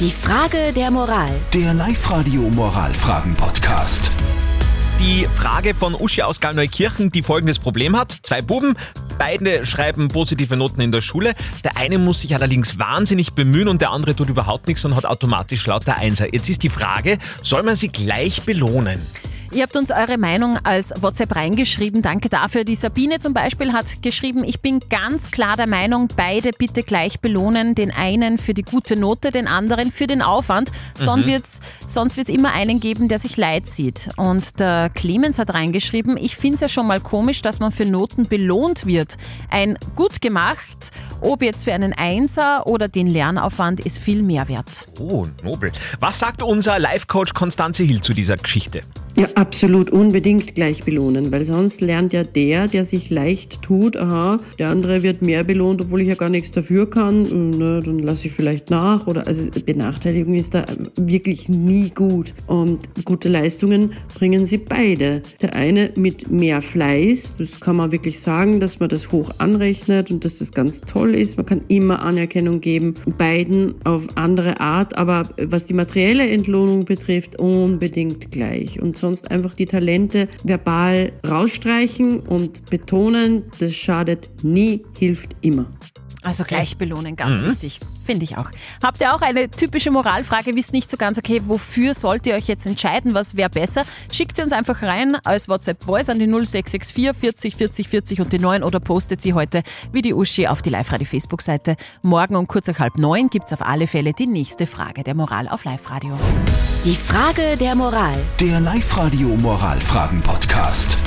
Die Frage der Moral. Der Live-Radio Moralfragen-Podcast. Die Frage von Uschi aus Gallneukirchen, die folgendes Problem hat. Zwei Buben, beide schreiben positive Noten in der Schule. Der eine muss sich allerdings wahnsinnig bemühen und der andere tut überhaupt nichts und hat automatisch lauter Einser. Jetzt ist die Frage, soll man sie gleich belohnen? Ihr habt uns eure Meinung als WhatsApp reingeschrieben. Danke dafür. Die Sabine zum Beispiel hat geschrieben, ich bin ganz klar der Meinung, beide bitte gleich belohnen. Den einen für die gute Note, den anderen für den Aufwand. Sonst wird es sonst wird's immer einen geben, der sich leid sieht. Und der Clemens hat reingeschrieben, ich finde es ja schon mal komisch, dass man für Noten belohnt wird. Ein gut gemacht, ob jetzt für einen Einser oder den Lernaufwand, ist viel mehr wert. Oh, nobel. Was sagt unser Life-Coach Konstanze Hill zu dieser Geschichte? Ja, absolut. Unbedingt gleich belohnen, weil sonst lernt ja der, der sich leicht tut, aha, der andere wird mehr belohnt, obwohl ich ja gar nichts dafür kann, na, dann lasse ich vielleicht nach. Oder also Benachteiligung ist da wirklich nie gut. Und gute Leistungen bringen sie beide. Der eine mit mehr Fleiß, das kann man wirklich sagen, dass man das hoch anrechnet und dass das ganz toll ist, man kann immer Anerkennung geben, beiden auf andere Art, aber was die materielle Entlohnung betrifft, unbedingt gleich. Und sonst einfach die Talente verbal rausstreichen und betonen, das schadet nie, hilft immer. Also gleich belohnen, ganz wichtig. Finde ich auch. Habt ihr auch eine typische Moralfrage, wisst nicht so ganz, okay, wofür sollt ihr euch jetzt entscheiden, was wäre besser? Schickt sie uns einfach rein als WhatsApp-Voice an die 0664 40 40 40 und die 9 oder postet sie heute wie die Uschi auf die Live-Radio-Facebook-Seite. Morgen um kurz nach halb neun gibt es auf alle Fälle die nächste Frage der Moral auf Live-Radio. Die Frage der Moral. Der Live-Radio Moralfragen-Podcast.